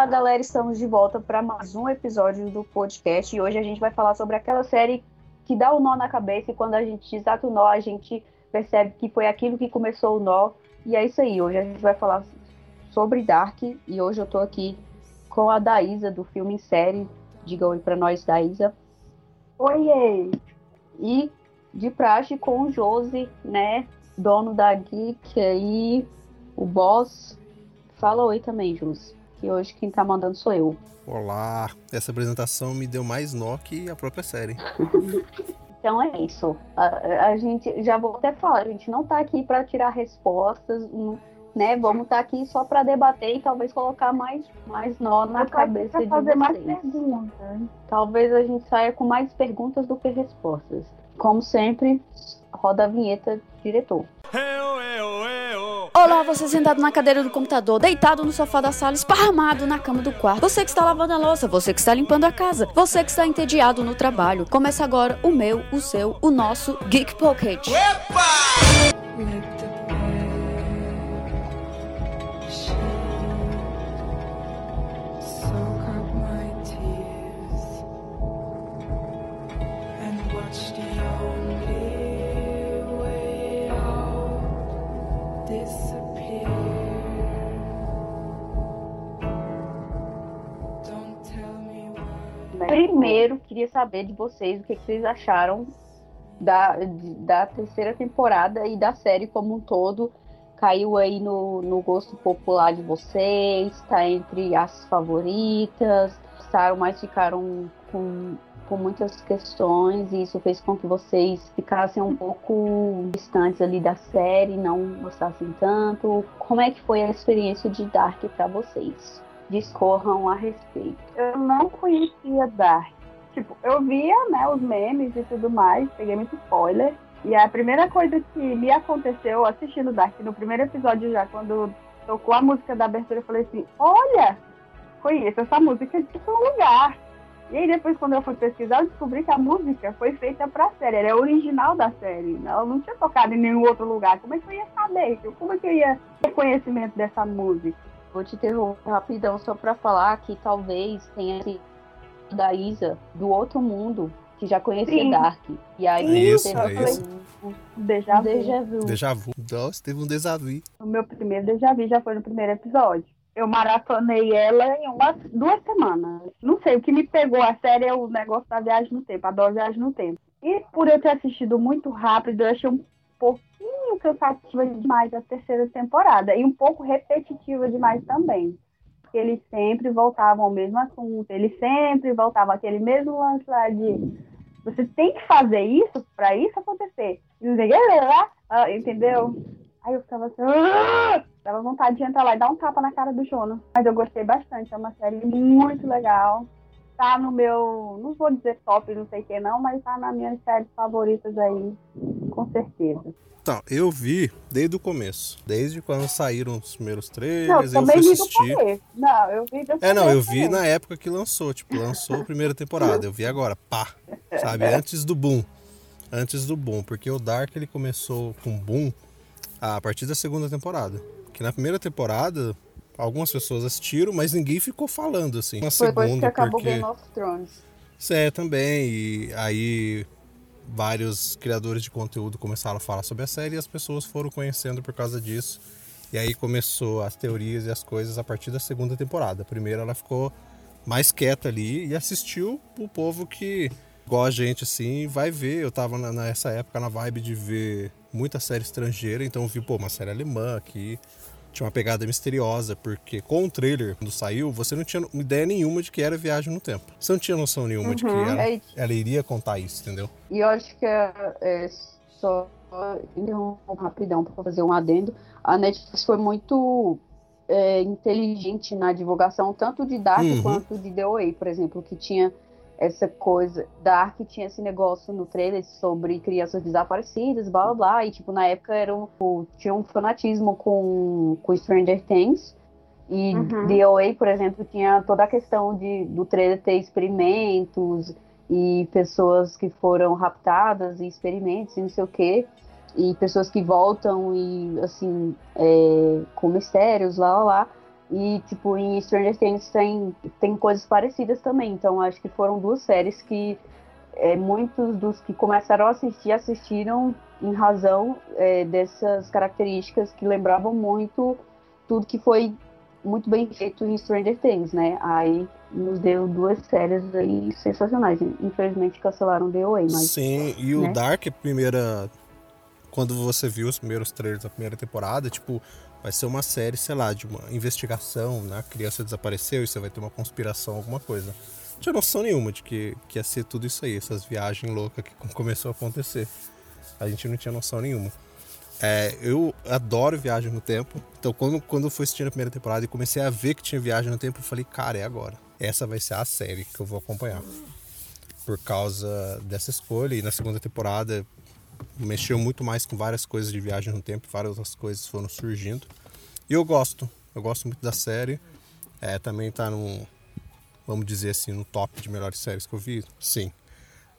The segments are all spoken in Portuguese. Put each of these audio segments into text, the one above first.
Fala galera, estamos de volta para mais um episódio do podcast e hoje a gente vai falar sobre aquela série que dá o um nó na cabeça e quando a gente desata o nó a gente percebe que foi aquilo que começou o nó e é isso aí. Hoje a gente vai falar sobre Dark e hoje eu tô aqui com a Daísa do filme em série. Diga oi para nós, Daísa. Oiê! E de praxe com o Josi, né? Dono da Geek aí, o boss. Fala oi também, Josi. Que hoje quem tá mandando sou eu. Olá! Essa apresentação me deu mais nó que a própria série. então é isso. A, a, gente, já vou até falar, a gente não tá aqui para tirar respostas, né? Vamos estar tá aqui só para debater e talvez colocar mais, mais nó na cabeça de fazer vocês. mais perguntas. Talvez a gente saia com mais perguntas do que respostas. Como sempre, roda a vinheta, diretor. Olá, você sentado na cadeira do computador, deitado no sofá da sala, esparramado na cama do quarto. Você que está lavando a louça, você que está limpando a casa, você que está entediado no trabalho. Começa agora o meu, o seu, o nosso Geek Pocket. Epa! Queria saber de vocês o que, que vocês acharam da, da terceira temporada e da série como um todo. Caiu aí no, no gosto popular de vocês, está entre as favoritas, gostaram, mas ficaram com, com muitas questões e isso fez com que vocês ficassem um pouco distantes ali da série, não gostassem tanto. Como é que foi a experiência de Dark para vocês? discorram a respeito. Eu não conhecia Dark. Tipo, eu via, né, os memes e tudo mais, peguei muito spoiler. E a primeira coisa que me aconteceu assistindo Dark, no primeiro episódio já, quando tocou a música da abertura, eu falei assim, olha, conheço essa música de algum lugar. E aí depois, quando eu fui pesquisar, eu descobri que a música foi feita pra série, ela é original da série. Ela não tinha tocado em nenhum outro lugar. Como é que eu ia saber? Como é que eu ia ter conhecimento dessa música? Vou te interromper rapidão só para falar que talvez tenha sido da Isa do outro mundo que já conhecia Sim. Dark. E aí isso, teve é isso. Um, déjà vu. Déjà vu. Déjà vu. Nossa, teve um déjà vu. O meu primeiro déjà vu já foi no primeiro episódio. Eu maratonei ela em umas duas semanas. Não sei, o que me pegou a série é o negócio da viagem no tempo, adoro viagem no tempo. E por eu ter assistido muito rápido, eu achei um pouquinho cansativa demais a terceira temporada e um pouco repetitiva demais também. Porque eles sempre voltavam ao mesmo assunto, eles sempre voltavam aquele mesmo lance lá de você tem que fazer isso para isso acontecer. Ah, entendeu? Aí eu ficava assim, ah! dava vontade de entrar lá e dar um tapa na cara do Jonas. Mas eu gostei bastante, é uma série muito legal. Tá no meu, não vou dizer top, não sei o que não, mas tá nas minhas séries favoritas aí com certeza. Então, eu vi desde o começo. Desde quando saíram os primeiros trailers, não, eu fui assistir. Não, eu vi É, não, eu vi na época que lançou, tipo, lançou a primeira temporada. Eu vi agora, pá. Sabe, antes do boom. Antes do boom, porque o Dark ele começou com boom a partir da segunda temporada. Que na primeira temporada algumas pessoas assistiram, mas ninguém ficou falando assim. Na Foi segunda, que acabou porque... Game of Thrones. É, também. E aí vários criadores de conteúdo começaram a falar sobre a série e as pessoas foram conhecendo por causa disso. E aí começou as teorias e as coisas a partir da segunda temporada. A primeira ela ficou mais quieta ali e assistiu o povo que, igual a gente, assim, vai ver. Eu tava nessa época na vibe de ver muita série estrangeira, então eu vi, pô, uma série alemã aqui, tinha uma pegada misteriosa, porque com o trailer, quando saiu, você não tinha ideia nenhuma de que era Viagem no Tempo. Você não tinha noção nenhuma uhum. de que uhum. ela, é ela, iria contar isso, entendeu? E eu acho que é, é só um rapidão para fazer um adendo. A Netflix foi muito é, inteligente na divulgação, tanto de Dark uhum. quanto de The Way, por exemplo, que tinha essa coisa. Dark tinha esse negócio no trailer sobre crianças desaparecidas, blá blá blá. E, tipo, na época era um, tinha um fanatismo com, com Stranger Things. E uhum. The Away, por exemplo, tinha toda a questão de, do trailer ter experimentos e pessoas que foram raptadas e experimentos e não sei o quê. E pessoas que voltam e, assim, é, com mistérios, lá, lá, lá. E, tipo, em Stranger Things tem, tem coisas parecidas também. Então, acho que foram duas séries que é, muitos dos que começaram a assistir assistiram em razão é, dessas características que lembravam muito tudo que foi muito bem feito em Stranger Things, né? Aí nos deu duas séries aí sensacionais. Infelizmente cancelaram The Away, mas... Sim, e o né? Dark, primeira... Quando você viu os primeiros trailers da primeira temporada, tipo, vai ser uma série, sei lá, de uma investigação, né? A criança desapareceu e você vai ter uma conspiração, alguma coisa. Não tinha noção nenhuma de que, que ia ser tudo isso aí, essas viagens loucas que começou a acontecer. A gente não tinha noção nenhuma. É, eu adoro viagem no tempo. Então, quando, quando eu fui assistir a primeira temporada e comecei a ver que tinha viagem no tempo, eu falei, cara, é agora. Essa vai ser a série que eu vou acompanhar. Por causa dessa escolha. E na segunda temporada mexeu muito mais com várias coisas de viagem no tempo, várias outras coisas foram surgindo. E eu gosto. Eu gosto muito da série. É, também tá no, vamos dizer assim, no top de melhores séries que eu vi. Sim.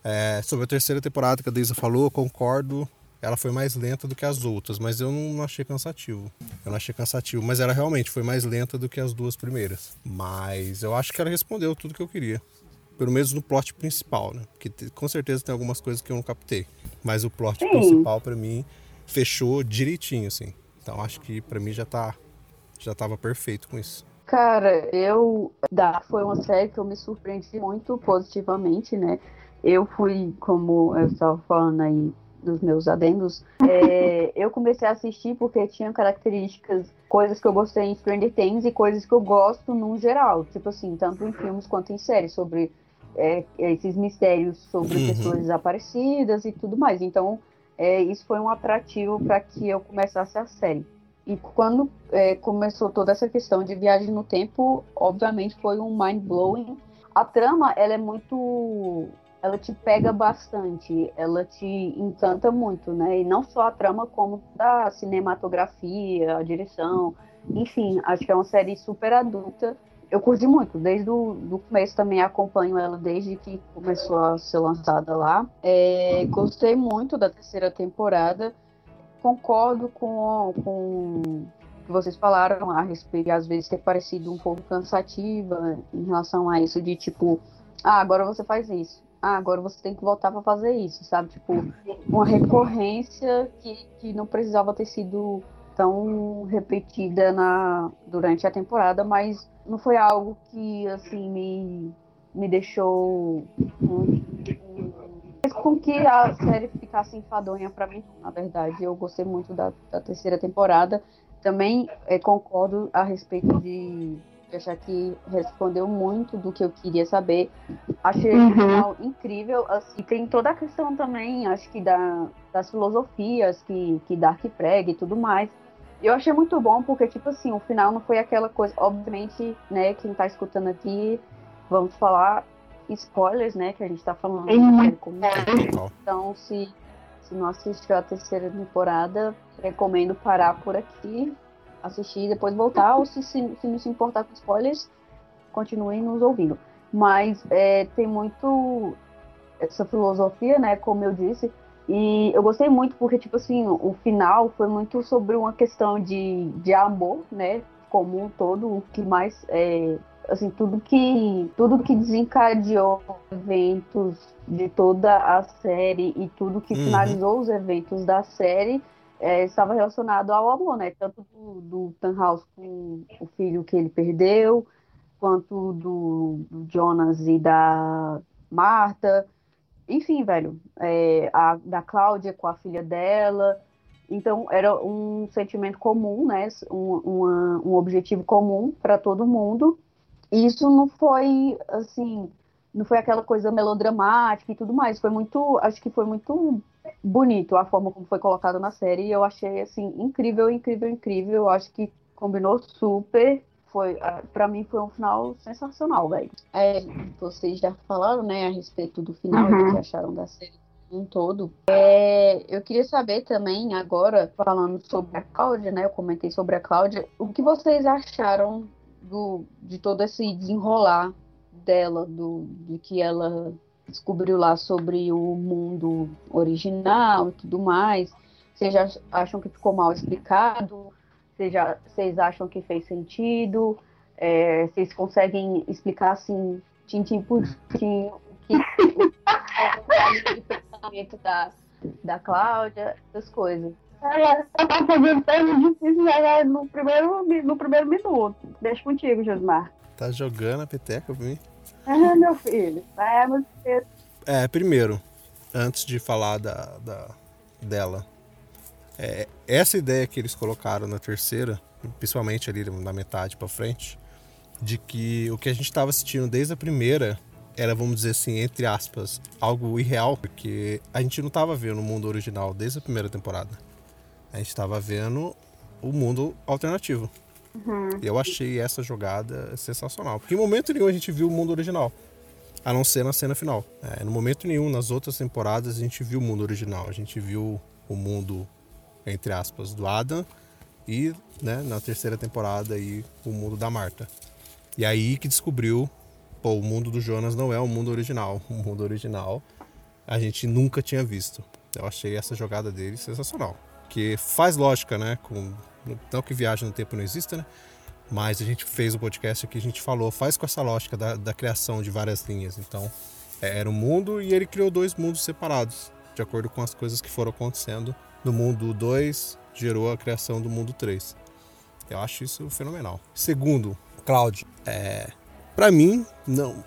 É, sobre a terceira temporada que a Deisa falou, eu concordo ela foi mais lenta do que as outras, mas eu não achei cansativo. Eu não achei cansativo, mas ela realmente foi mais lenta do que as duas primeiras. Mas eu acho que ela respondeu tudo que eu queria. Pelo menos no plot principal, né? Porque com certeza tem algumas coisas que eu não captei. Mas o plot Sim. principal, para mim, fechou direitinho, assim. Então acho que para mim já tá. Já tava perfeito com isso. Cara, eu. Da, foi uma série que eu me surpreendi muito positivamente, né? Eu fui, como eu estava falando aí, dos meus adendos, é, eu comecei a assistir porque tinha características, coisas que eu gostei em Stranger Things e coisas que eu gosto no geral, tipo assim, tanto em filmes quanto em séries, sobre é, esses mistérios sobre uhum. pessoas desaparecidas e tudo mais. Então, é, isso foi um atrativo para que eu começasse a série. E quando é, começou toda essa questão de viagem no tempo, obviamente foi um mind blowing. A trama ela é muito ela te pega bastante, ela te encanta muito, né? E não só a trama, como da cinematografia, a direção, enfim, acho que é uma série super adulta. Eu curti muito, desde o do começo também acompanho ela desde que começou a ser lançada lá. É, gostei muito da terceira temporada. Concordo com, com o que vocês falaram a respeito de às vezes ter parecido um pouco cansativa em relação a isso de tipo, ah, agora você faz isso ah, agora você tem que voltar para fazer isso, sabe? Tipo, uma recorrência que, que não precisava ter sido tão repetida na, durante a temporada, mas não foi algo que, assim, me, me deixou fez com que a série ficasse enfadonha para mim, na verdade. Eu gostei muito da, da terceira temporada. Também é, concordo a respeito de achar que respondeu muito do que eu queria saber. Achei uhum. o final incrível. Assim, tem toda a questão também, acho que da, das filosofias que, que Dark prega e tudo mais. Eu achei muito bom, porque, tipo assim, o final não foi aquela coisa. Obviamente, né, quem tá escutando aqui, vamos falar spoilers, né, que a gente tá falando. Uhum. Como... Então, se, se não assistiu a terceira temporada, recomendo parar por aqui, assistir e depois voltar, ou se, se, se não se importar com spoilers, continuem nos ouvindo. Mas é, tem muito essa filosofia, né, como eu disse, e eu gostei muito porque, tipo assim, o final foi muito sobre uma questão de, de amor, né, como um todo, o que mais, é, assim, tudo que, tudo que desencadeou eventos de toda a série e tudo que uhum. finalizou os eventos da série é, estava relacionado ao amor, né? Tanto do, do Tannhaus com o filho que ele perdeu, quanto do, do Jonas e da Marta. Enfim, velho, é, a, da Cláudia com a filha dela. Então, era um sentimento comum, né? Um, uma, um objetivo comum para todo mundo. E isso não foi, assim, não foi aquela coisa melodramática e tudo mais. Foi muito, acho que foi muito bonito a forma como foi colocado na série. E eu achei, assim, incrível, incrível, incrível. Eu acho que combinou super. Foi, para mim foi um final sensacional, velho. É, vocês já falaram, né, a respeito do final, uhum. do que acharam da série um todo. É, eu queria saber também, agora, falando sobre a Cláudia, né? Eu comentei sobre a Cláudia. O que vocês acharam do, de todo esse desenrolar dela, do, de que ela descobriu lá sobre o mundo original e tudo mais. Vocês acham que ficou mal explicado? Vocês, acham que fez sentido? É, vocês conseguem explicar assim, tintim por tintim, o que o de pensamento da, da Cláudia, essas coisas. Ela tá fazendo teste difícil já no primeiro, no primeiro minuto. Deixa contigo, Josmar. Tá jogando a peteca mim? Ah, meu filho. É, você... é, primeiro, antes de falar da, da dela, é, essa ideia que eles colocaram na terceira, principalmente ali na metade para frente, de que o que a gente estava assistindo desde a primeira era, vamos dizer assim, entre aspas, algo irreal, porque a gente não estava vendo o mundo original desde a primeira temporada. A gente estava vendo o mundo alternativo. Uhum. E eu achei essa jogada sensacional. Porque em momento nenhum a gente viu o mundo original. A não ser na cena final. É, no momento nenhum, nas outras temporadas, a gente viu o mundo original. A gente viu o mundo, entre aspas, do Adam e, né, na terceira temporada, aí, o mundo da Marta. E aí que descobriu, pô, o mundo do Jonas não é o mundo original. O mundo original a gente nunca tinha visto. Eu achei essa jogada dele sensacional. Que faz lógica, né? Com, não que viagem no tempo não exista, né? Mas a gente fez o podcast aqui, a gente falou, faz com essa lógica da, da criação de várias linhas. Então, é, era um mundo e ele criou dois mundos separados, de acordo com as coisas que foram acontecendo. No mundo 2, gerou a criação do mundo 3. Eu acho isso fenomenal. Segundo, Cláudio, é, para mim, não,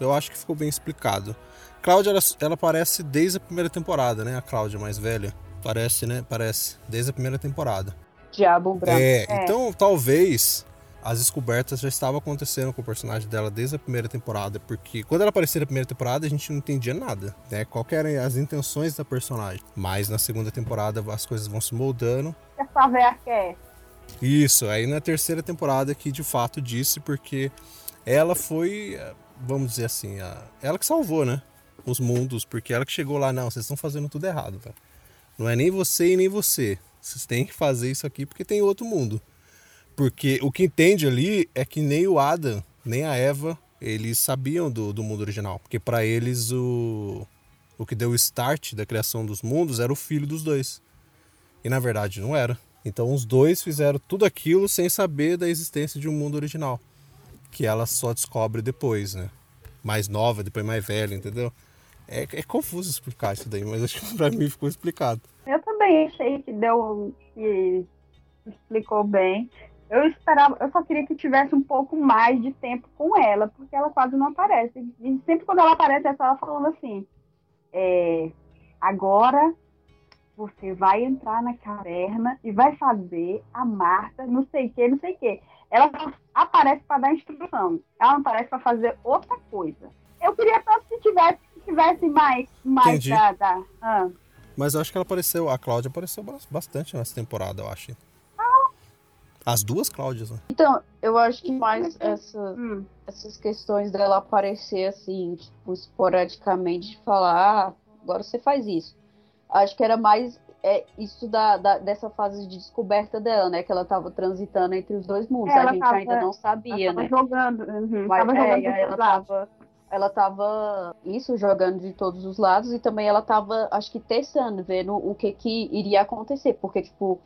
eu acho que ficou bem explicado. Cláudia, ela, ela aparece desde a primeira temporada, né? A Cláudia mais velha. Parece, né? Parece, desde a primeira temporada. Diabo Branco. É, é, então talvez as descobertas já estavam acontecendo com o personagem dela desde a primeira temporada, porque quando ela apareceu na primeira temporada a gente não entendia nada, né? Qual eram as intenções da personagem. Mas na segunda temporada as coisas vão se moldando. Essa velha quer. Isso, aí na terceira temporada que de fato disse, porque ela foi, vamos dizer assim, ela que salvou, né? Os mundos, porque ela que chegou lá, não, vocês estão fazendo tudo errado, velho. Não é nem você e nem você. Vocês têm que fazer isso aqui porque tem outro mundo. Porque o que entende ali é que nem o Adam, nem a Eva, eles sabiam do, do mundo original. Porque para eles o, o que deu o start da criação dos mundos era o filho dos dois. E na verdade não era. Então os dois fizeram tudo aquilo sem saber da existência de um mundo original. Que ela só descobre depois, né? Mais nova, depois mais velha, entendeu? É, é confuso explicar isso daí, mas acho que pra mim ficou explicado. Eu também achei que deu. que explicou bem. Eu esperava, eu só queria que tivesse um pouco mais de tempo com ela, porque ela quase não aparece. E sempre quando ela aparece, é só ela falando assim: é, agora você vai entrar na caverna e vai fazer a Marta, não sei o que, não sei o que. Ela aparece para dar instrução, ela não aparece para fazer outra coisa. Eu queria tanto que tivesse, que tivesse mais, mais da. da ah. Mas eu acho que ela apareceu, a Cláudia apareceu bastante nessa temporada, eu acho. As duas Cláudias, né? Então, eu acho que mais essa, hum. essas questões dela aparecer assim, tipo, esporadicamente, de falar, ah, agora você faz isso. Acho que era mais é, isso da, da, dessa fase de descoberta dela, né? Que ela tava transitando entre os dois mundos. Ela a gente tava, ainda não sabia, ela né? jogando. Uhum, Mas, tava é, jogando ela tava, ela tava isso jogando de todos os lados e também ela tava, acho que testando, vendo o que que iria acontecer, porque tipo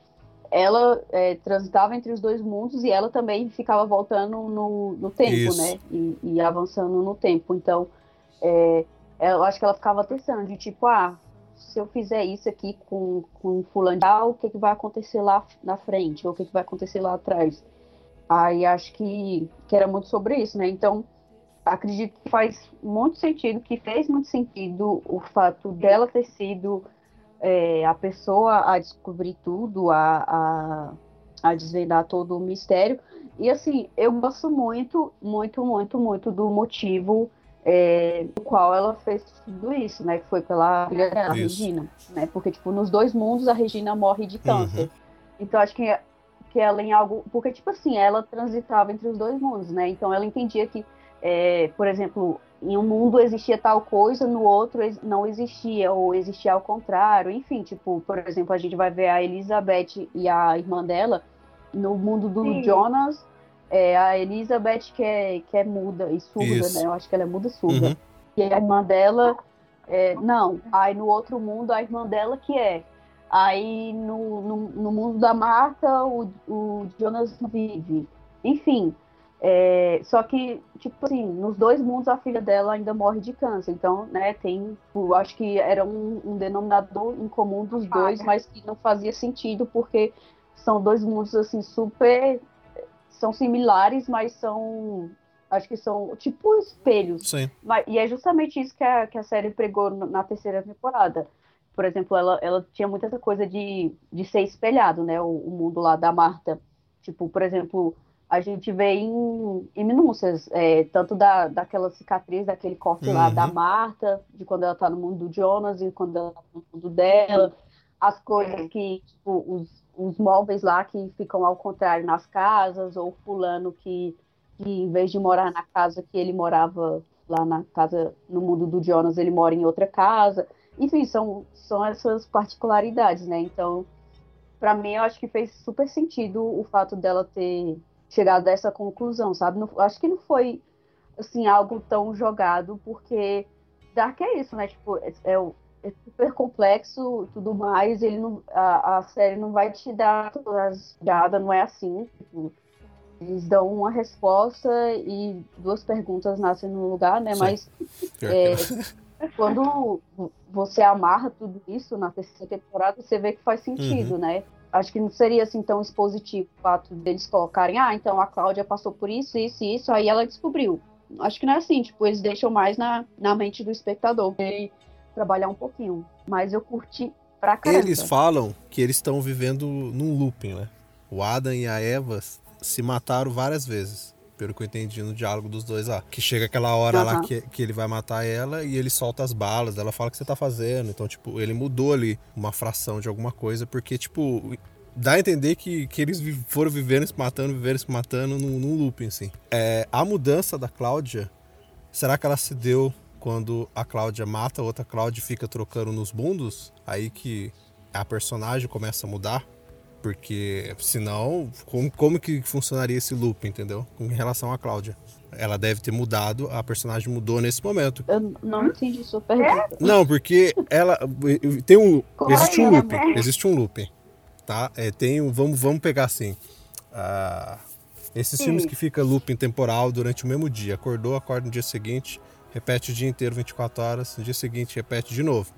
ela é, transitava entre os dois mundos e ela também ficava voltando no, no tempo, Isso. né? E, e, avançando no tempo. Então, é, eu acho que ela ficava testando, de tipo, ah, se eu fizer isso aqui com, com fulano, o que, que vai acontecer lá na frente? Ou o que, que vai acontecer lá atrás? Aí acho que, que era muito sobre isso, né? Então, acredito que faz muito sentido, que fez muito sentido o fato dela ter sido é, a pessoa a descobrir tudo, a, a, a desvendar todo o mistério. E assim, eu gosto muito, muito, muito, muito do motivo é, do qual ela fez tudo isso, né? Que foi pela filha dela. Regina, né? Porque, tipo, nos dois mundos a Regina morre de câncer. Uhum. Então, acho que, que ela em algo... Porque, tipo assim, ela transitava entre os dois mundos, né? Então, ela entendia que, é, por exemplo, em um mundo existia tal coisa, no outro não existia, ou existia ao contrário. Enfim, tipo, por exemplo, a gente vai ver a Elizabeth e a irmã dela no mundo do Sim. Jonas... É, a Elizabeth que é, que é muda e surda, Isso. né? Eu acho que ela é muda e surda. Uhum. E a irmã dela. é, não, aí no outro mundo a irmã dela que é. Aí no, no, no mundo da Marta o, o Jonas vive. Enfim, É, só que, tipo assim, nos dois mundos a filha dela ainda morre de câncer. Então, né, tem. Eu acho que era um, um denominador em comum dos dois, mas que não fazia sentido, porque são dois mundos, assim, super. São similares, mas são. Acho que são tipo espelhos. Sim. Mas, e é justamente isso que a, que a série pregou na terceira temporada. Por exemplo, ela, ela tinha muita essa coisa de, de ser espelhado, né? O, o mundo lá da Marta. Tipo, por exemplo a gente vê em, em minúcias, é, tanto da, daquela cicatriz, daquele corte uhum. lá da Marta, de quando ela tá no mundo do Jonas e quando ela tá no mundo dela, as coisas que, tipo, os, os móveis lá que ficam ao contrário nas casas, ou fulano que, que em vez de morar na casa que ele morava lá na casa, no mundo do Jonas, ele mora em outra casa. Enfim, são, são essas particularidades, né? Então, para mim, eu acho que fez super sentido o fato dela ter chegado a essa conclusão, sabe? Não, acho que não foi assim algo tão jogado, porque Dark é isso, né? Tipo, é, é, é super complexo tudo mais, ele não, a, a série não vai te dar todas as não é assim. Tipo, eles dão uma resposta e duas perguntas nascem no lugar, né? Sim. Mas é, quando você amarra tudo isso na terceira temporada, você vê que faz sentido, uhum. né? Acho que não seria assim tão expositivo o fato deles colocarem, ah, então a Cláudia passou por isso, isso e isso, aí ela descobriu. Acho que não é assim, tipo, eles deixam mais na, na mente do espectador, ele trabalhar um pouquinho. Mas eu curti pra caramba. Eles falam que eles estão vivendo num looping, né? O Adam e a Eva se mataram várias vezes pelo que eu entendi no diálogo dos dois lá. Que chega aquela hora uhum. lá que, que ele vai matar ela e ele solta as balas, ela fala o que você tá fazendo. Então, tipo, ele mudou ali uma fração de alguma coisa, porque, tipo, dá a entender que, que eles foram vivendo se matando, vivendo se matando num, num looping, assim. É, a mudança da Cláudia, será que ela se deu quando a Cláudia mata a outra Cláudia e fica trocando nos mundos? Aí que a personagem começa a mudar? Porque senão, como, como que funcionaria esse loop, entendeu? Com relação à Cláudia. Ela deve ter mudado, a personagem mudou nesse momento. Eu não entendi sua pergunta. Não, porque ela. Tem um. Existe um loop. Existe um loop. Tá? É, tem um. Vamos, vamos pegar assim. Uh, esses Sim. filmes que fica looping temporal durante o mesmo dia. Acordou, acorda no dia seguinte, repete o dia inteiro, 24 horas, no dia seguinte repete de novo.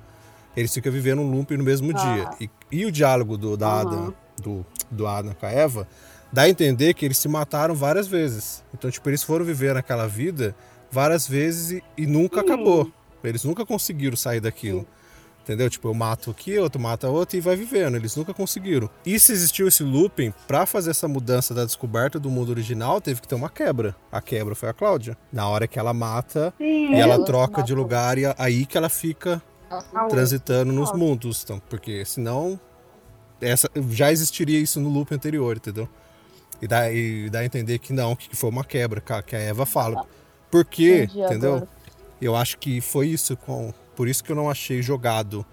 Eles ficam vivendo um looping no mesmo ah. dia. E, e, o diálogo do, da uhum. Adam do, do Adam com a Eva, dá a entender que eles se mataram várias vezes. Então, tipo, eles foram viver aquela vida várias vezes e, e nunca Sim. acabou. Eles nunca conseguiram sair daquilo. Entendeu? Tipo, eu mato aqui, outro mata outro e vai vivendo. Eles nunca conseguiram. E se existiu esse looping, para fazer essa mudança da descoberta do mundo original, teve que ter uma quebra. A quebra foi a Cláudia. Na hora que ela mata Sim, e ela, ela troca de lugar, e aí que ela fica transitando nos mundos. Então, porque senão essa, já existiria isso no loop anterior, entendeu? E dá, e dá a entender que não, que foi uma quebra, que a Eva fala. Por quê? Entendeu? Agora. Eu acho que foi isso, com, por isso que eu não achei jogado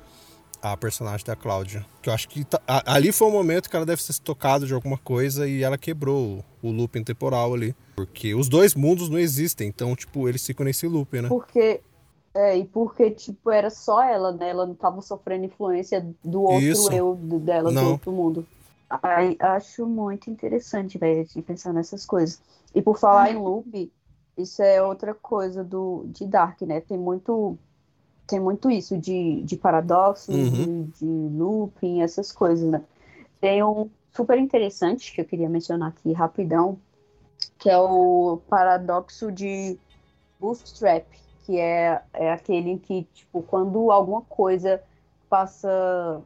a personagem da Cláudia. Que eu acho que tá, ali foi o momento que ela deve ter se tocado de alguma coisa e ela quebrou o, o looping temporal ali. Porque os dois mundos não existem, então, tipo, eles ficam nesse loop, né? Porque é, e porque, tipo, era só ela, né? Ela não tava sofrendo influência do outro Isso. eu dela, não. do outro mundo. Aí, acho muito interessante, velho, de pensar nessas coisas. E por falar em loop, isso é outra coisa do, de Dark, né? Tem muito, tem muito isso de, de paradoxo, uhum. de, de looping, essas coisas, né? Tem um super interessante que eu queria mencionar aqui rapidão, que é o paradoxo de Bootstrap que é, é aquele em que, tipo, quando alguma coisa passa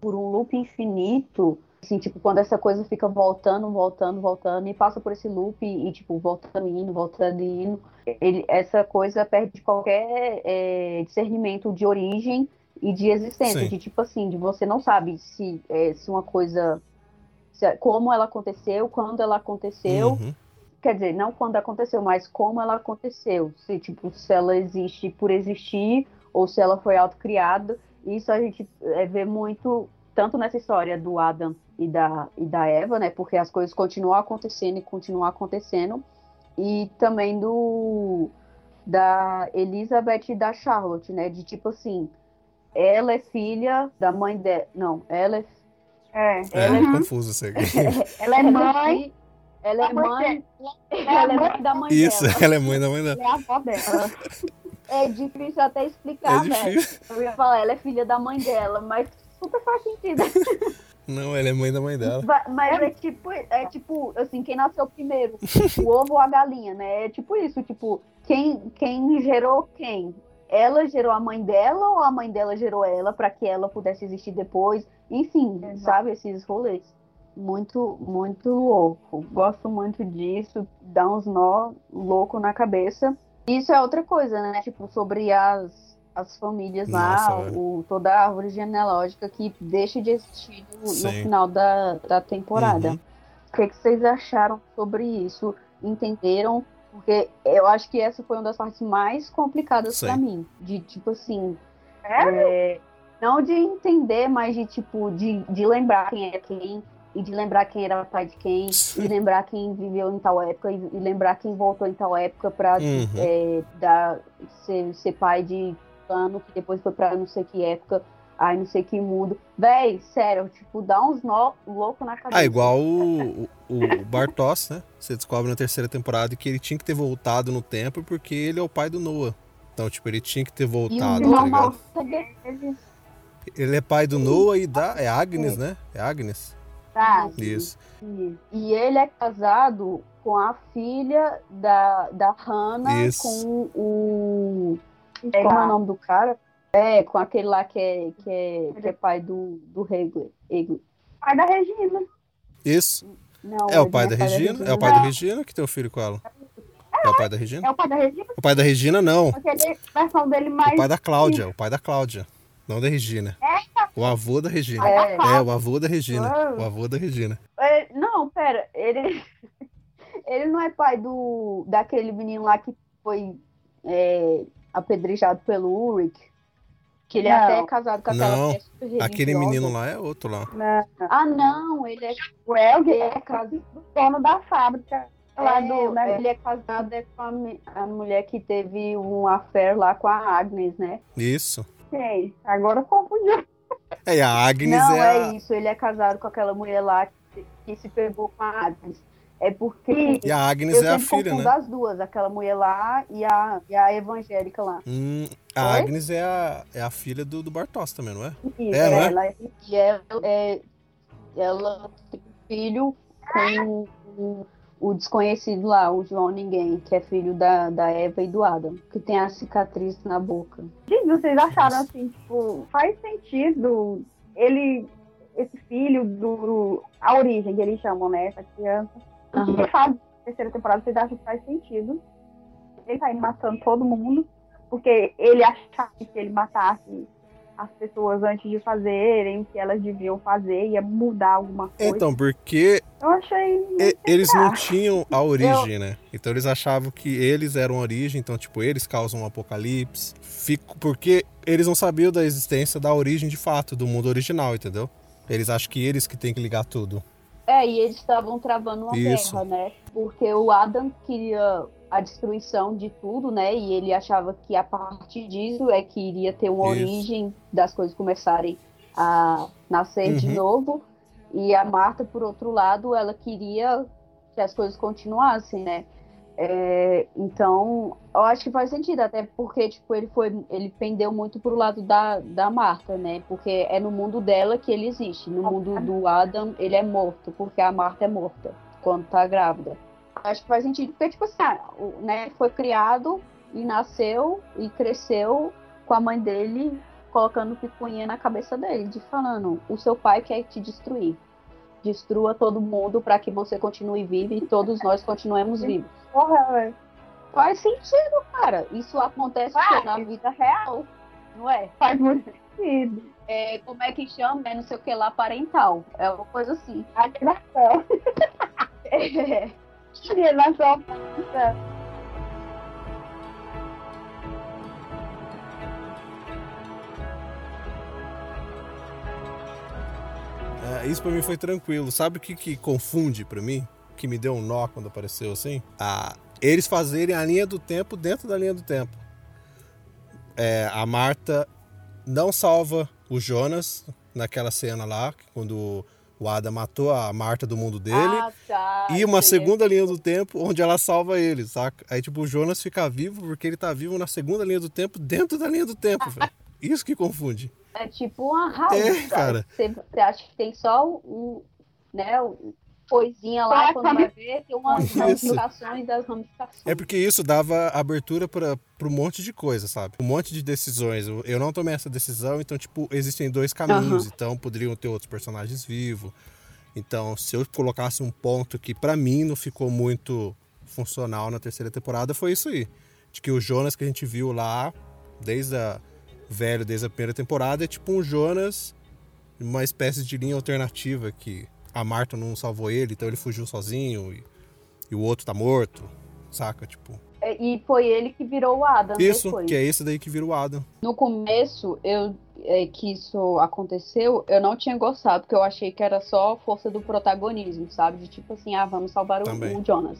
por um loop infinito, assim, tipo, quando essa coisa fica voltando, voltando, voltando, e passa por esse loop e, tipo, voltando, indo, voltando, indo, ele, essa coisa perde qualquer é, discernimento de origem e de existência, Sim. de tipo assim, de você não sabe se, é, se uma coisa, se, como ela aconteceu, quando ela aconteceu, uhum quer dizer, não quando aconteceu, mas como ela aconteceu. Se, tipo, se ela existe por existir ou se ela foi autocriada. Isso a gente é, vê muito, tanto nessa história do Adam e da, e da Eva, né? Porque as coisas continuam acontecendo e continuam acontecendo. E também do da Elizabeth e da Charlotte, né? De tipo assim, ela é filha da mãe dela. Não, ela é. É, ela é, é confuso isso aqui. ela é mãe Ela é por quê? mãe. Ela é mãe da mãe Isso, dela. ela é mãe da mãe dela. É a avó dela. É difícil até explicar, É velho. difícil. Eu ia falar, ela é filha da mãe dela, mas super faz sentido. Não, ela é mãe da mãe dela. Mas é tipo, é tipo, assim, quem nasceu primeiro? O ovo ou a galinha, né? É tipo isso, tipo, quem, quem gerou quem? Ela gerou a mãe dela ou a mãe dela gerou ela para que ela pudesse existir depois? Enfim, Exato. sabe, esses rolês. Muito, muito louco. Gosto muito disso, dá uns nó louco na cabeça. Isso é outra coisa, né? Tipo, sobre as, as famílias lá, Nossa, velho. o, toda a árvore genealógica que deixa de existir no, no final da, da temporada. Uhum. O que, que vocês acharam sobre isso? Entenderam? Porque eu acho que essa foi uma das partes mais complicadas pra mim. De, tipo assim, É? é, não de entender, mas de, tipo, de, de lembrar quem é quem. E de lembrar quem era pai de quem. E lembrar quem viveu em tal época. E, e lembrar quem voltou em tal época pra Uhum. é, dar, ser, ser pai de ano, que depois foi pra não sei que época. Ai, não sei que mundo. Véi, sério, tipo, dá uns nó louco na cabeça. Ah, igual o, o, Bartos, né? Você descobre na terceira temporada que ele tinha que ter voltado no tempo porque ele é o pai do Noah. Então, tipo, ele tinha que ter voltado, tá ligado? também. Ele é pai do Noah e da. É Agnes, né? É Agnes? Tá. Isso. E ele é casado com a filha da, da Hannah, Isso. com o. Como é o nome do cara? É, com aquele lá que é, que é, que é pai do, do Hegel. Hegel. Pai da Regina. Isso. Não, É o ele pai da Regina? É o pai da Regina que tem o filho com ela. É o pai da Regina? É o pai da Regina, O pai da Regina, não. versão dele O mais. pai da Cláudia. O pai da Cláudia. Não da Regina. O avô da Regina. É. É, o avô da Regina. Ah. O avô da Regina. É, não, pera, ele. ele não é pai do daquele menino lá que foi é, apedrejado pelo Ulrich. Que ele é Não. até casado com aquela Não, Aquele menino lá é outro lá. Não. Ah, não, ele é, O Helg ele é é casado. dono da fábrica lá É, do. Né? Ele é casado é com a, a mulher que teve um affair lá com a Agnes, né? Isso. Quem? Agora confundiu. É, a Agnes não, é, é, a... isso. Ele é casado com aquela mulher lá que, que se pegou com a Agnes. É porque E a Agnes eu é a filha, né? as duas, aquela mulher lá e a, e a evangélica lá. Hum, a Oi? Agnes é a, é a filha do, do Bartos também, não é? Isso, É, não é? ela, e ela, é, ela tem filho com o, o desconhecido lá, o João Ninguém, que é filho da, da Eva e do Adam, que tem a cicatriz na boca. Gente, vocês acharam assim, tipo, faz sentido ele, esse filho do. A origem que eles chamam, né? Essa criança. Aham. Ele faz terceira temporada, vocês acham que faz sentido? Ele tá indo matando todo mundo, porque ele achava que se ele matasse as pessoas antes de fazerem o que elas deviam fazer, ia mudar alguma coisa. Então, porque Eu achei. e- eles não tinham a origem, né? Então eles achavam que eles eram a origem, então, tipo, eles causam um apocalipse. Fico, porque eles não sabiam da existência da origem de fato, do mundo original, entendeu? Eles acham que eles que têm que ligar tudo. É, e eles estavam travando uma Isso. guerra, né? Porque o Adam queria a destruição de tudo, né? E ele achava que a partir disso é que iria ter uma Isso. origem das coisas começarem a nascer de Uhum. novo. E a Marta, por outro lado, ela queria que as coisas continuassem, né? É, então, eu acho que faz sentido, até porque, tipo, ele foi, ele pendeu muito pro lado da, da Marta, né? Porque é no mundo dela que ele existe. No mundo do Adam, ele é morto, porque a Marta é morta quando tá grávida. Acho que faz sentido, porque, tipo assim, ah, o- né, foi criado e nasceu e cresceu com a mãe dele colocando picuinha na cabeça dele, de falando, o seu pai quer te destruir. Destrua todo mundo para que você continue vivo e todos nós continuemos vivos. Porra, velho. Faz sentido, cara. Isso acontece Faz. na vida real, não é? Faz muito sentido. é? Como é que chama? É não sei o que lá, parental. É uma coisa assim. Alienação. É. Alienação. É, isso pra mim foi tranquilo. Sabe o que, que confunde pra mim? Que me deu um nó quando apareceu assim? Ah, eles fazerem a linha do tempo dentro da linha do tempo. É, a Marta não salva o Jonas naquela cena lá, quando o O Adam matou a Marta do mundo dele. Ah, tá. E uma segunda linha do tempo onde ela salva ele, saca? Aí, tipo, o Jonas fica vivo porque ele tá vivo na segunda linha do tempo, dentro da linha do tempo, velho. Isso que confunde. É tipo uma raiva. É, cara. Você, você acha que tem só um, né, um coisinha lá, quando vai ver, tem umas Isso. ramificações das ramificações. É porque isso dava abertura para um monte de coisa, sabe? Um monte de decisões. Eu- não tomei essa decisão, então, tipo, existem dois caminhos. Então, poderiam ter outros personagens vivos. Então, se eu colocasse um ponto que, pra mim, não ficou muito funcional na terceira temporada, foi isso aí. De que o Jonas que a gente viu lá, desde a velho, desde a primeira temporada, é tipo um Jonas, uma espécie de linha alternativa que a Marta não salvou ele, então ele fugiu sozinho e, e o outro tá morto, saca? Tipo, É, E foi ele que virou o Adam isso, depois. que é esse daí que vira o Adam. No começo, eu é, que isso aconteceu, eu não tinha gostado, porque eu achei que era só força do protagonismo, sabe? De tipo assim, ah, vamos salvar o, o Jonas.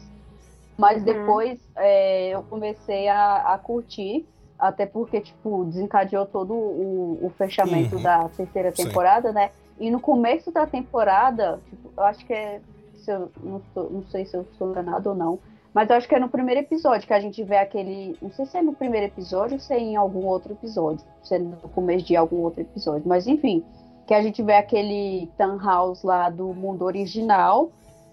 Mas Uhum. depois é, eu comecei a, a curtir, até porque, tipo, desencadeou todo o, o fechamento Uhum. da terceira Sim. temporada, né? E no começo da temporada, tipo, eu acho que é. Se eu, não, tô- não sei se eu estou enganado ou não. Mas eu acho que é no primeiro episódio que a gente vê aquele. Não sei se é no primeiro episódio ou se é em algum outro episódio. Se é no começo de algum outro episódio. Mas enfim, que a gente vê aquele Townhouse lá do mundo original,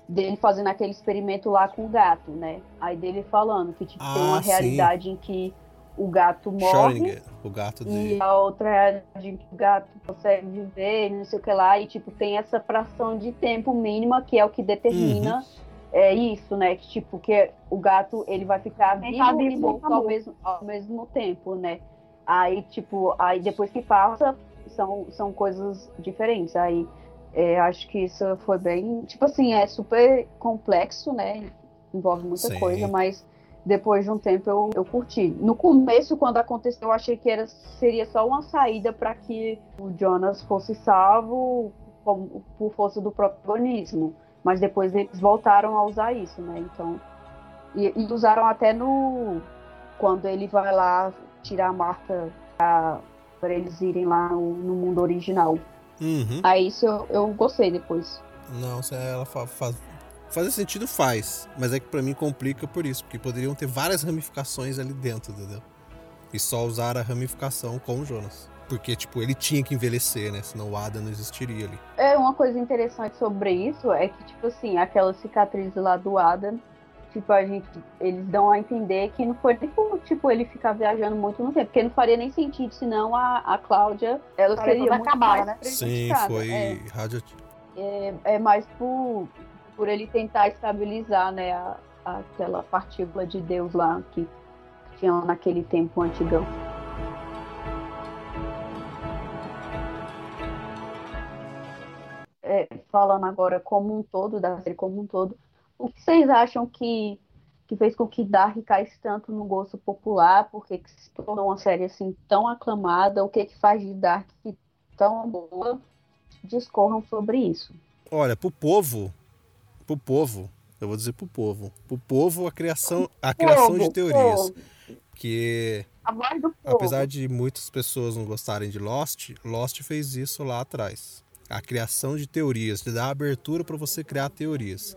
dele fazendo aquele experimento lá com o gato, né? Aí dele falando que tipo, tem Ah, uma sim. realidade em que o gato morre. O gato de. E a outra é de que o gato consegue viver, não sei o que lá, e tipo, tem essa fração de tempo mínima que é o que determina é isso, né? Que tipo, que o gato ele vai ficar vivo tá e vivo, morto acabou. ao mesmo, ao mesmo tempo, né? Aí, tipo, aí depois que passa, são, são coisas diferentes. Aí é, acho que isso foi bem. Tipo assim, é super complexo, né? Envolve muita Sim. coisa, mas depois de um tempo eu, eu curti. No começo, quando aconteceu, eu achei que era, seria só uma saída para que o Jonas fosse salvo como- por força do protagonismo. Mas depois eles voltaram a usar isso, né? Então. E, e usaram até no. Quando ele vai lá tirar a Marta para eles irem lá no, no mundo original. Uhum. Aí isso eu, eu gostei depois. Não, se ela fa- faz. Fazer sentido faz, mas é que pra mim complica por isso, porque poderiam ter várias ramificações ali dentro, entendeu? E só usar a ramificação com o Jonas. Porque, tipo, ele tinha que envelhecer, né? Senão o Adam não existiria ali. É uma coisa interessante sobre isso é que, tipo assim, aquela cicatriz lá do Adam, tipo, a gente, eles dão a entender que não foi nem por, tipo, ele ficar viajando muito no tempo, porque não faria nem sentido, senão a, a Cláudia, ela História seria muito acabada, mais né? Sim, foi É, radioativo. é, é mais por, por ele tentar estabilizar, né, a, aquela partícula de Deus lá que tinha naquele tempo antigão. É, falando agora como um todo, da série como um todo, o que vocês acham que, que fez com que Dark caísse tanto no gosto popular? Por que, que se tornou uma série assim tão aclamada? O que, que faz de Dark tão boa? Discorram sobre isso. Olha, pro povo, pro povo, eu vou dizer pro povo, pro povo a criação, a criação de Povo, teorias, povo. que apesar de muitas pessoas não gostarem de Lost, Lost fez isso lá atrás. A criação de teorias, de dar abertura para você criar teorias.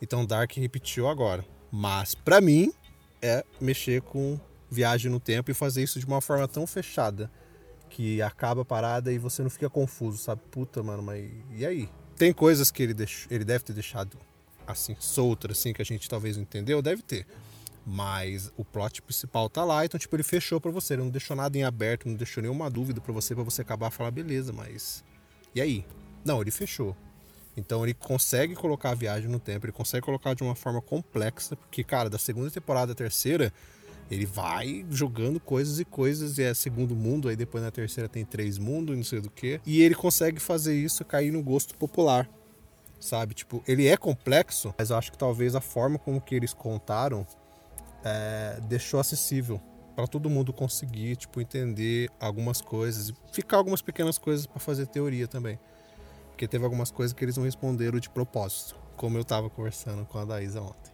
Então Dark repetiu agora. Mas pra mim é mexer com viagem no tempo e fazer isso de uma forma tão fechada que acaba a parada e você não fica confuso, sabe? Puta, mano, mas e aí? Tem coisas que ele, deixou, ele deve ter deixado assim, soltas, assim, que a gente talvez não entendeu, deve ter. Mas o plot principal tá lá, então tipo, ele fechou pra você, ele não deixou nada em aberto, não deixou nenhuma dúvida pra você, pra você acabar e falar, beleza, mas e aí? Não, ele fechou. Então ele consegue colocar a viagem no tempo, ele consegue colocar de uma forma complexa, porque, cara, da segunda temporada à terceira, ele vai jogando coisas e coisas, e é segundo mundo, aí depois na terceira tem três mundos, e não sei do que. E ele consegue fazer isso cair no gosto popular, sabe? Tipo, ele é complexo, mas eu acho que talvez a forma como que eles contaram é, deixou acessível para todo mundo conseguir, tipo, entender algumas coisas, e ficar algumas pequenas coisas para fazer teoria também. Porque teve algumas coisas que eles não responderam de propósito, como eu tava conversando com a Daísa ontem.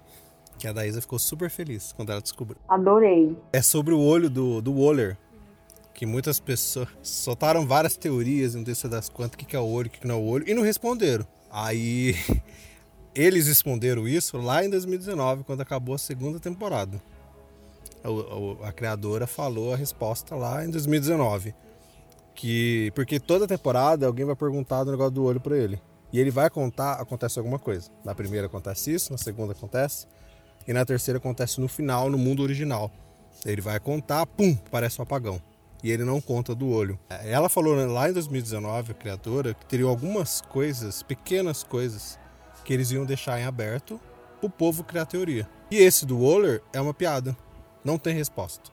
Que a Daísa ficou super feliz quando ela descobriu. Adorei. É sobre o olho do, do Waller. Que muitas pessoas soltaram várias teorias, não sei se das quantas, o que, que é o olho, o que, que não é o olho, e não responderam. Aí eles responderam isso lá em 2019, quando acabou a segunda temporada. A, a, a criadora falou a resposta lá em 2019. Que, porque toda temporada alguém vai perguntar do negócio do olho para ele. E ele vai contar, acontece alguma coisa. Na primeira acontece isso, na segunda acontece, e na terceira acontece no final, no mundo original. Ele vai contar, pum, parece um apagão. E ele não conta do olho. Ela falou lá em 2019, a criadora, que teriam algumas coisas, pequenas coisas, que eles iam deixar em aberto pro povo criar teoria. E esse do Waller é uma piada. Não tem resposta.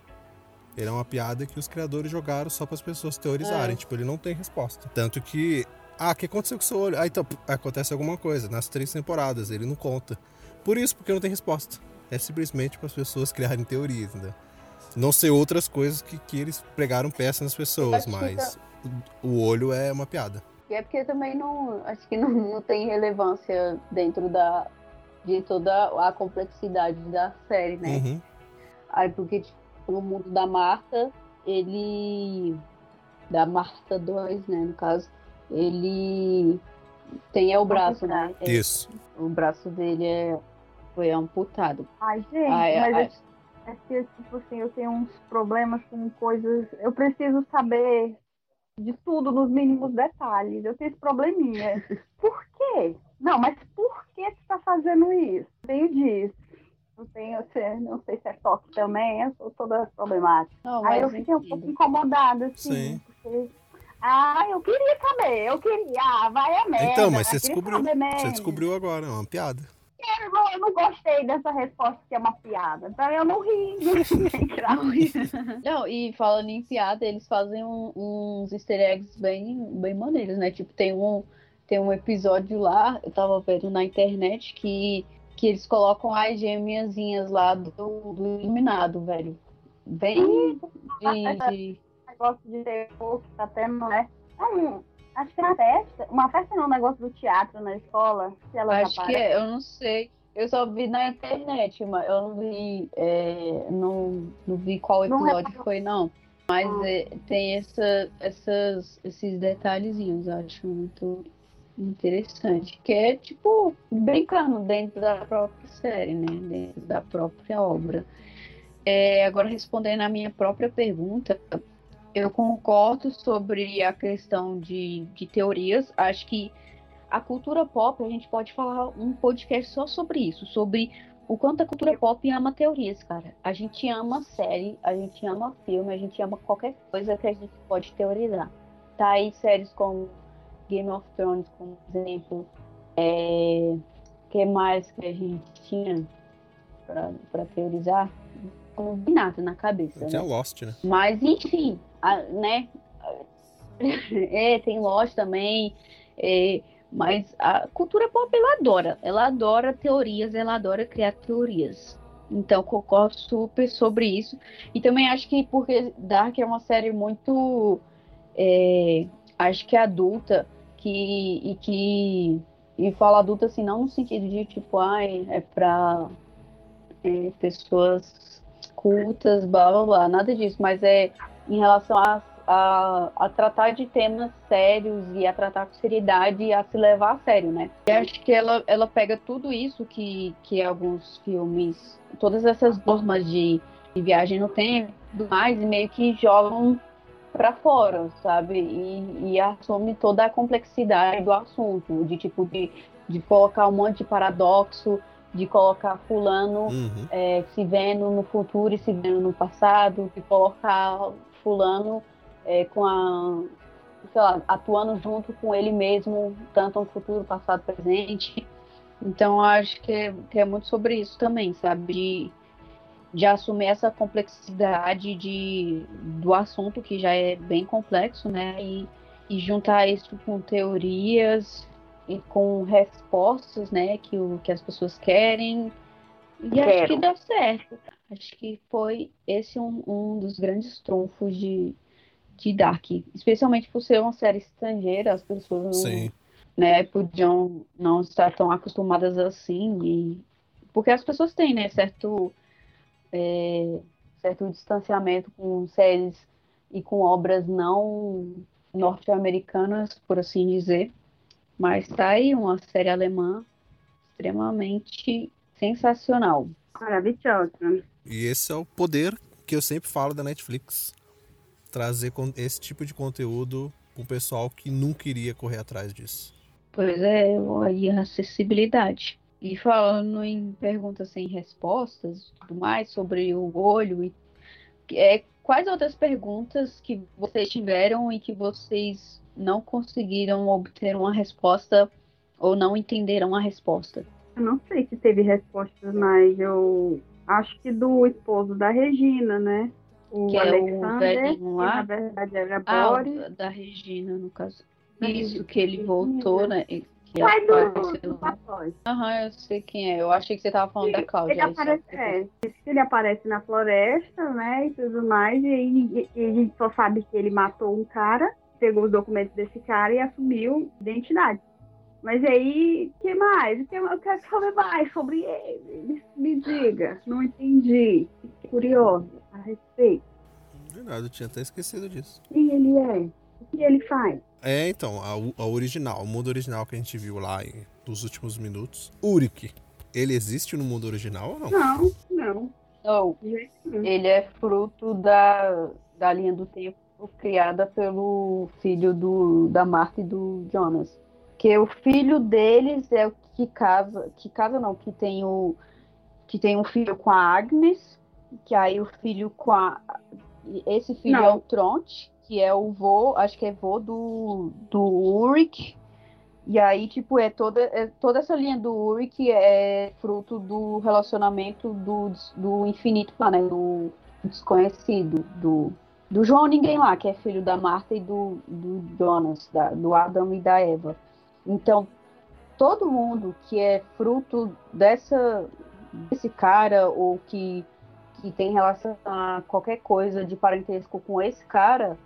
Ele é uma piada que os criadores jogaram só para as pessoas teorizarem. É. Tipo, ele não tem resposta. Tanto que. Ah, o que aconteceu com o seu olho? Ah, então acontece alguma coisa. Nas três temporadas, ele não conta. Por isso, porque não tem resposta. É simplesmente para as pessoas criarem teorias, entendeu? Não sei outras coisas que, que eles pregaram peça nas pessoas, mas o olho é uma piada. E é porque também não. Acho que não, não tem relevância dentro da. de toda a complexidade da série, né? Uhum. Aí porque, tipo, no mundo da Marta, ele. Da Marta 2, né, no caso, ele tem é o braço, né? É, Isso. O braço dele é, foi amputado. Ai, gente, ai, mas ai. É que, tipo assim, eu tenho uns problemas com coisas. Eu preciso saber de tudo nos mínimos detalhes. Eu tenho esse probleminha. Por quê? Não, mas por que você está fazendo isso? Tenho disso não tenho, não sei se é toque também, eu sou toda problemática. Não, Aí eu fiquei um pouco incomodada, assim, Sim. porque. Ah, eu queria saber, eu queria. Ah, vai a merda. Então, mas você descobriu. Você descobriu agora, é uma piada. Eu não, eu não gostei dessa resposta que é uma piada. Então eu não ri. não, e falando em piada, eles fazem um, uns easter eggs bem, bem maneiros, né? Tipo, tem um, tem um episódio lá, eu tava vendo na internet, que que eles colocam as gêmeazinhas lá do, do Iluminado, velho. Bem de, de... negócio de terror que tá tendo, né? Hum, acho que é uma festa. Uma festa não, um negócio do teatro na escola. Se ela acho que é, eu não sei. Eu só vi na internet, mas eu não vi, é, não, não vi qual episódio não foi, não. Mas ah. é, tem essa, essas, esses detalhezinhos, acho muito interessante, que é tipo brincando dentro da própria série, né? Dentro da própria obra. É, agora respondendo a minha própria pergunta, eu concordo sobre a questão de, de teorias. Acho que a cultura pop, a gente pode falar um podcast só sobre isso, sobre o quanto a cultura pop ama teorias, cara. A gente ama série, a gente ama filme, a gente ama qualquer coisa que a gente pode teorizar. Tá aí séries como Game of Thrones, como exemplo. É, que mais que a gente tinha para teorizar? Não vi nada na cabeça. Tinha né? Lost, né? Mas, enfim, a, né? é, tem Lost também. É, mas a cultura pop, ela adora. Ela adora teorias, ela adora criar teorias. Então, concordo super sobre isso. E também acho que porque Dark é uma série muito. É, acho que adulta que e que e fala adulta assim não no sentido de tipo ai é para é, pessoas cultas blá blá blá nada disso mas é em relação a, a, a, tratar de temas sérios e a tratar com seriedade e a se levar a sério, né? E acho que ela, ela pega tudo isso que, que alguns filmes, todas essas normas de, de viagem no tempo e mais, e meio que jogam para fora, sabe? E, e, assume toda a complexidade do assunto, de tipo de, de colocar um monte de paradoxo, de colocar fulano uhum. é, se vendo no futuro e se vendo no passado, de colocar fulano é, com a sei lá, atuando junto com ele mesmo, tanto no futuro, passado, presente. Então acho que é, que é muito sobre isso também, sabe? De, de assumir essa complexidade de, do assunto, que já é bem complexo, né? E, e juntar isso com teorias e com respostas, né? Que, o, que as pessoas querem. E Quero. acho que deu certo. Acho que foi esse um, um dos grandes trunfos de, de Dark. Especialmente por ser uma série estrangeira, as pessoas não, né, podiam não estar tão acostumadas assim. E, porque as pessoas têm, né, certo é, certo distanciamento com séries e com obras não norte-americanas, por assim dizer. Mas tá aí uma série alemã extremamente sensacional. Maravilhosa. E esse é o poder que eu sempre falo da Netflix. Trazer esse tipo de conteúdo com o pessoal que nunca iria correr atrás disso. Pois é, aí a acessibilidade. E falando em perguntas sem respostas e tudo mais sobre o olho, e, é, quais outras perguntas que vocês tiveram e que vocês não conseguiram obter uma resposta ou não entenderam a resposta? Eu não sei se teve respostas, mas eu acho que do esposo da Regina, né? O Que é o Alexander, que na verdade era Ah, Boris. da, Regina, no caso. Isso, que ele voltou, né? e Que Pai do, papai. Aham, eu sei quem é. Eu achei que você tava falando da Cláudia. Ele só aparece, que- é, ele aparece na floresta, né, e tudo mais, e aí e- e a gente só sabe que ele matou um cara, pegou os documentos desse cara e assumiu identidade. Mas aí, o que mais? O que- Eu quero saber mais sobre ele. Me, diga. Não entendi. Fiquei curioso a respeito. Verdade, eu tinha até esquecido disso. Quem ele é? O que ele faz? É, então, a, a original, o mundo original que a gente viu lá em, nos últimos minutos. Uric, ele existe no mundo original ou não? Não, não. Não, de ele é fruto da, da linha do tempo criada pelo filho do, da Marta e do Jonas. Que o filho deles é o que casa, que casa não, que tem o que tem um filho com a Agnes, que aí o filho com a esse filho Não. é o Tronte, que é o vô, acho que é vô do, do Ulrich. E aí, tipo, é toda, é toda essa linha do Ulrich é fruto do relacionamento do, do infinito lá, né? Do desconhecido, do, do João Ninguém lá, que é filho da Marta e do, do Jonas, da, do Adam e da Eva. Então, todo mundo que é fruto dessa, desse cara ou que, que tem relação a qualquer coisa de parentesco com esse cara,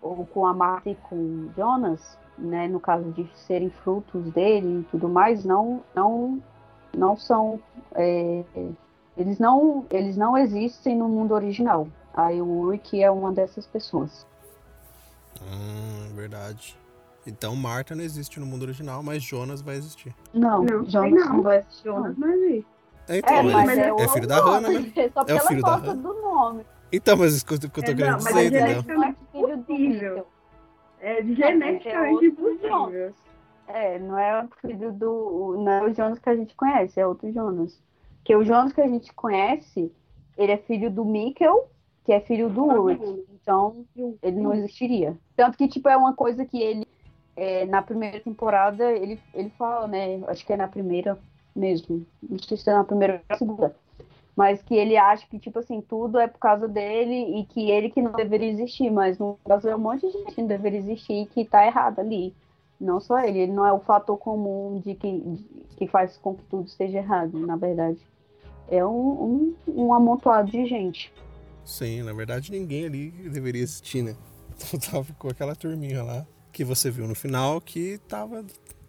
ou com a Marta e com o Jonas, né, no caso de serem frutos dele e tudo mais, não, não, não são, é, eles não, eles não existem no mundo original. Aí o Ulrich é uma dessas pessoas. Hum, verdade. Então Marta não existe no mundo original, mas Jonas vai existir. Não, Não, Jonas não. não vai assistir. Não, mas isso. É, então, É, ele mas é, é, é filho da Hannah, né? Só É o pela filho da Hannah. do nome. Então, mas isso que eu, que eu tô É, querendo não, mas dizer, é entendeu? Não é Possível. É é geneticamente outro impossível. É, não é o filho do. Não é o Jonas que a gente conhece, é outro Jonas. Porque o Jonas que a gente conhece, ele é filho do Mikkel, que é filho do Ulrich. Então, ele não existiria. Tanto que, tipo, é uma coisa que ele, é, na primeira temporada, ele, ele fala, né? Acho que é na primeira mesmo. Não sei se é na primeira ou na segunda. Mas que ele acha que, tipo assim, tudo é por causa dele e que ele que não deveria existir. Mas no caso é um monte de gente que não deveria existir e que tá errado ali. Não só ele, ele não é o fator comum de que, de- que faz com que tudo esteja errado, na verdade. É um, um, um amontoado de gente. Sim, na verdade ninguém ali deveria existir, né? Então tava, ficou aquela turminha lá que você viu no final que tava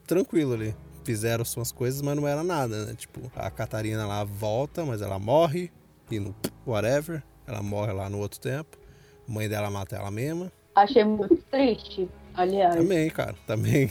tranquilo ali. Fizeram suas coisas, mas não era nada, né? Tipo, a Catarina lá volta, mas ela morre e no whatever, ela morre lá no outro tempo. A mãe dela mata ela mesma. Achei muito triste, aliás. Também, cara, também.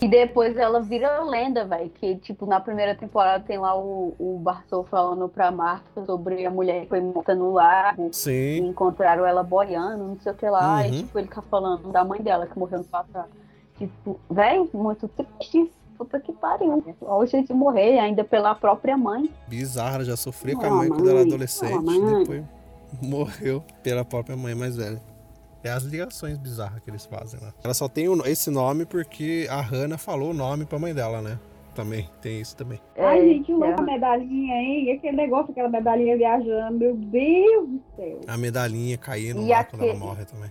E depois ela vira lenda, velho. Que, tipo, na primeira temporada tem lá o, o Bartol falando pra Marta sobre a mulher que foi morta no lago. E Sim, encontraram ela boiando, não sei o que lá. Uhum. E, tipo, ele fica falando da mãe dela que morreu no passado. Tipo, velho, muito triste. Puta que pariu. Olha o jeito de morrer, ainda pela própria mãe. bizarra, já sofria com a mãe quando era adolescente, Não, mãe. depois morreu pela própria mãe mais velha. É as ligações bizarras que eles fazem lá. Ela só tem esse nome porque a Hannah falou o nome pra mãe dela, né? Também, tem isso também. Ai, É, gente, o é. louco a medalhinha, hein? Aquele negócio, aquela medalhinha viajando. Meu Deus do céu. A medalhinha caindo E lá quando ela aquele- morre também.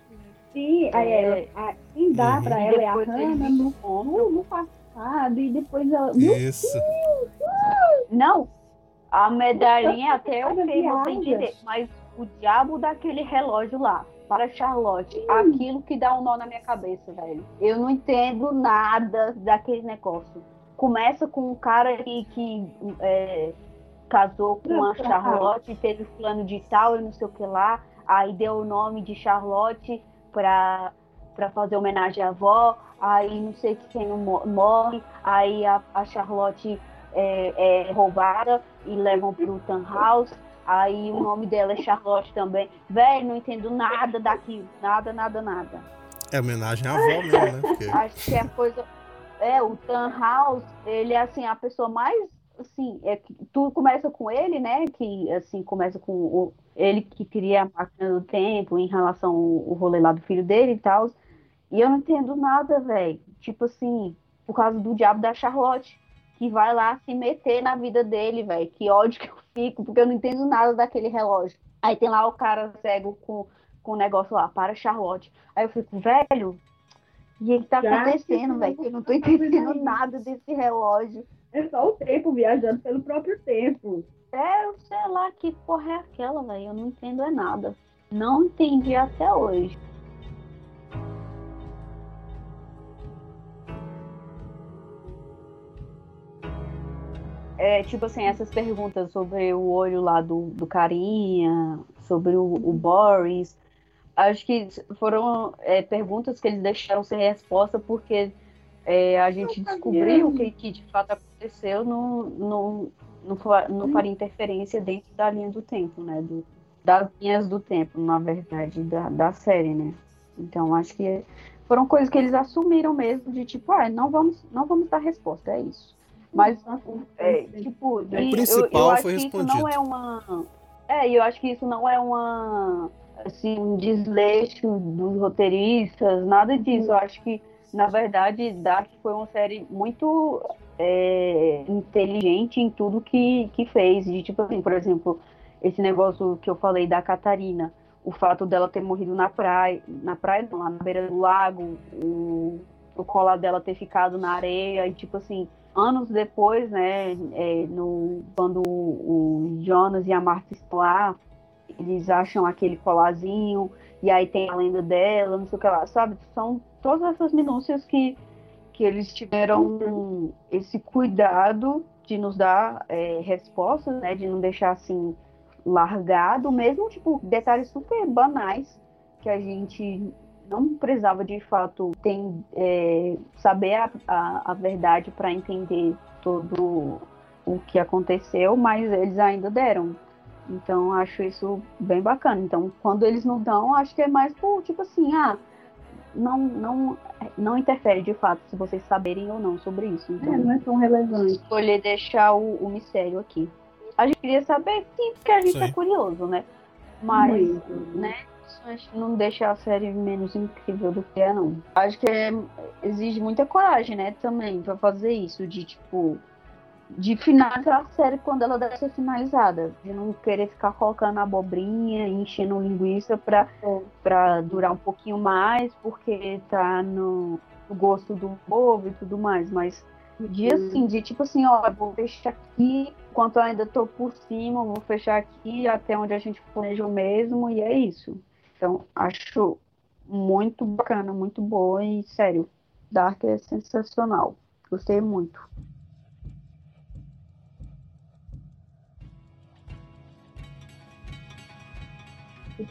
Sim, aí É. ela, a, quem dá Uhum. pra E ela é a Hannah no, no, no passado, e depois ela. Meu Isso. Não, a medalhinha até eu sei você viagem. entender, mas o diabo daquele relógio lá, para Charlotte, aquilo que dá um nó na minha cabeça, velho. Eu não entendo nada daquele negócio. Começa com um cara que, que é, casou com a Charlotte, teve plano de tal e não sei o que lá, aí deu o nome de Charlotte pra, para fazer homenagem à avó, aí não sei quem morre, aí a, a Charlotte é, é, roubada e levam pro Tan House, aí o nome dela é Charlotte também. Velho, não entendo nada daquilo, nada, nada, nada. É homenagem à avó mesmo, né? Porque... Acho que é coisa. É, o Tan House, ele é assim, a pessoa mais assim, é, tudo começa com ele, né? Que assim começa com o, ele que cria a máquina do tempo em relação ao, ao rolê lá do filho dele e tal. E eu não entendo nada, velho. Tipo assim, por causa do diabo da Charlotte, que vai lá se meter na vida dele, velho. Que ódio que eu fico, porque eu não entendo nada daquele relógio. Aí tem lá o cara cego com, com o negócio lá, para Charlotte. Aí eu fico, velho, e ele tá Já acontecendo, velho? Eu não tô entendendo nada desse relógio. É só o tempo viajando pelo próprio tempo. É, eu sei lá que porra é aquela, velho. Eu não entendo é nada. Não entendi até hoje. É, tipo assim, essas perguntas sobre o olho lá do, do carinha, sobre o, o Boris, acho que foram é, perguntas que eles deixaram sem resposta porque é, a gente descobriu que, que de fato aconteceu não, não, não, não faria interferência dentro da linha do tempo, né? Do, das linhas do tempo, na verdade, da, da série, né? Então acho que foram coisas que eles assumiram mesmo de tipo, ah, não vamos, não vamos dar resposta, é isso. Mas, é, tipo, o principal eu, eu acho foi que respondido. Isso não é uma. É, eu acho que isso não é uma assim, um desleixo dos roteiristas, nada disso. Eu acho que, na verdade, Dark foi uma série muito é, inteligente em tudo que, que fez. De, tipo assim, por exemplo, esse negócio que eu falei da Catarina, o fato dela ter morrido na praia, na praia não, lá na beira do lago, o, o colar dela ter ficado na areia, e tipo assim, anos depois, né, é, no, quando o Jonas e a estão lá, eles acham aquele colazinho, e aí tem a lenda dela, não sei o que lá, sabe? São todas essas minúcias que, que eles tiveram esse cuidado de nos dar é, respostas, né? De não deixar assim largado, mesmo tipo detalhes super banais que a gente não precisava de fato tem, é, saber a, a, a verdade para entender todo o que aconteceu, mas eles ainda deram então, acho isso bem bacana. Então, quando eles não dão, acho que é mais por, tipo assim, ah, não, não, não interfere de fato se vocês saberem ou não sobre isso. Então, é, não é tão relevante. Escolher deixar o, o mistério aqui. A gente queria saber, sim, porque a gente é sim. é curioso, né? Mas, Muito. né? Isso não deixa a série menos incrível do que é, não. Acho que é, exige muita coragem, né, também, pra fazer isso, de tipo de finalizar a série quando ela deve ser finalizada. De não querer ficar colocando abobrinha, enchendo linguiça pra, é. Pra durar um pouquinho mais, porque tá no, no gosto do povo e tudo mais. Mas de uhum. assim, de tipo assim, ó, vou fechar aqui, enquanto eu ainda tô por cima, vou fechar aqui até onde a gente planejou mesmo, e é isso. Então, acho muito bacana, muito boa e sério, Dark é sensacional. Gostei muito.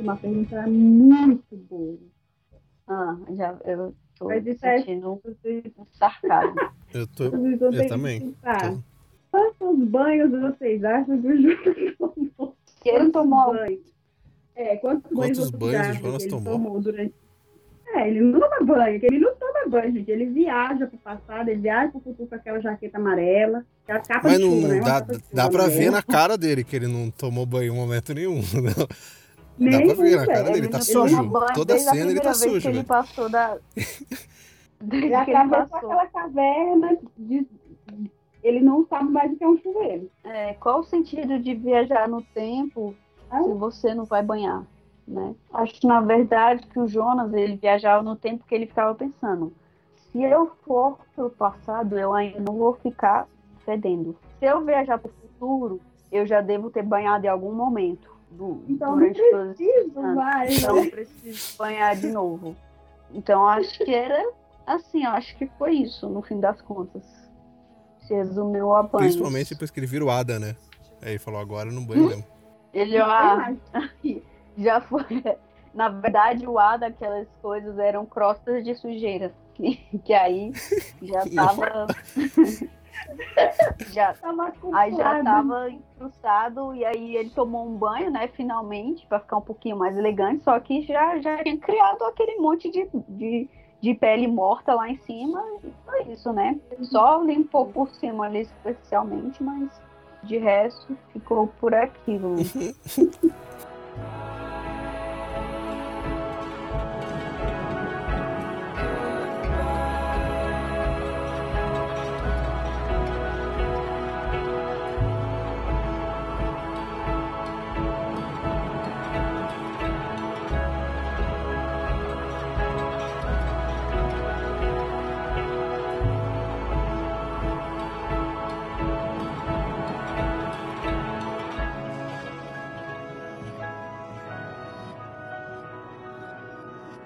uma pergunta muito boa. Ah, já eu tô Mas sentindo um sarcasmo. Eu tô. Eu também. Tô. Quantos banhos vocês acham que o Jonas tomou? Que ele tomou banho? É, quantos, quantos banhos, banhos o tomou? tomou durante... É, ele não toma banho, ele não toma banho, gente. Ele viaja pro passado, ele viaja pro futuro com aquela jaqueta amarela, aquela capa Mas não, chuva, né? dá, dá pra ver na cara dele que ele não tomou banho em momento nenhum. Não. Nem Dá pra ver na cara dele, tá sujo. Toda cena ele tá sujo. Que ele passou da. Ele atravessou aquela caverna, de... ele não sabe mais o que é um chuveiro. É, qual o sentido de viajar no tempo. Se você não vai banhar? Né? Acho que na verdade que o Jonas ele viajava no tempo que ele ficava pensando. Se eu for pro passado, eu ainda não vou ficar fedendo. Se eu viajar pro futuro, eu já devo ter banhado em algum momento do, então não preciso mais. Então não preciso banhar de novo. Então acho que era assim, acho que foi isso, no fim das contas. Se resumiu a banho. Principalmente depois que ele vira o Ada, né? Aí ele falou, agora não banho mesmo. Ele, ah, já foi. na verdade, o A daquelas coisas eram crostas de sujeira. Que, que aí já tava. já, aí já tava incrustado e aí ele tomou um banho, né, finalmente, para ficar um pouquinho mais elegante, só que já, já tinha criado aquele monte de, de, de pele morta lá em cima, e foi isso, né? Só limpou por cima ali superficialmente, mas de resto ficou por aquilo.